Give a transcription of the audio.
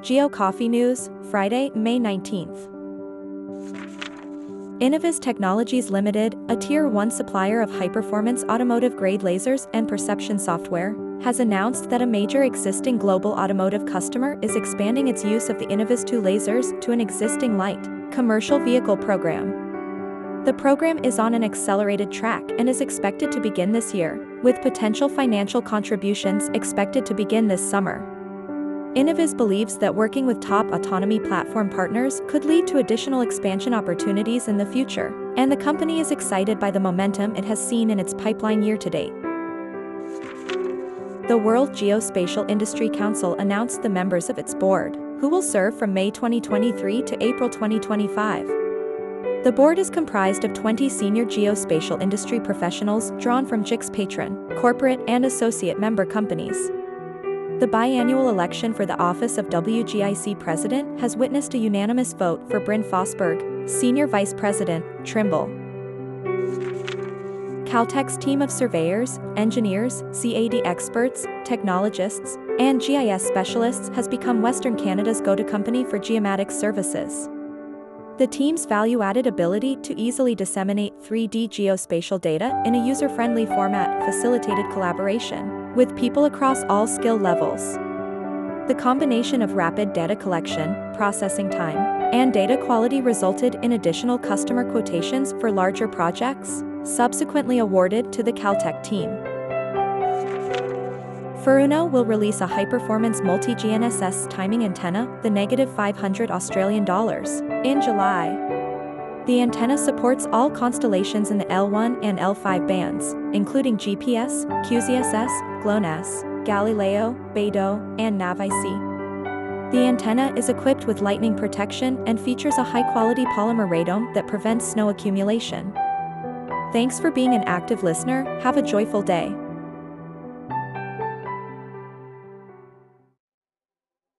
Geo Coffee News, Friday, May 19th. Innoviz Technologies Limited, a Tier 1 supplier of high-performance automotive-grade lasers and perception software, has announced that a major existing global automotive customer is expanding its use of the Innoviz 2 lasers to an existing light, commercial vehicle program. The program is on an accelerated track and is expected to begin this year, with potential financial contributions expected to begin this summer. Innoviz believes that working with top autonomy platform partners could lead to additional expansion opportunities in the future, and the company is excited by the momentum it has seen in its pipeline year to date. The World Geospatial Industry Council announced the members of its board, who will serve from May 2023 to April 2025. The board is comprised of 20 senior geospatial industry professionals drawn from GICS patron, corporate, and associate member companies. The biannual election for the office of WGIC president has witnessed a unanimous vote for Bryn Fosburgh, senior vice president, Trimble. Caltech's team of surveyors, engineers, CAD experts, technologists, and GIS specialists has become Western Canada's go-to company for geomatics services. The team's value-added ability to easily disseminate 3D geospatial data in a user-friendly format facilitated collaboration with people across all skill levels. The combination of rapid data collection, processing time, and data quality resulted in additional customer quotations for larger projects, subsequently awarded to the Caltech team. Furuno will release a high-performance multi-GNSS timing antenna, the negative 500 Australian dollars, in July. The antenna supports all constellations in the L1 and L5 bands, including GPS, QZSS, GLONASS, Galileo, Beidou, and NavIC. The antenna is equipped with lightning protection and features a high-quality polymer radome that prevents snow accumulation. Thanks for being an active listener, have a joyful day.